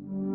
you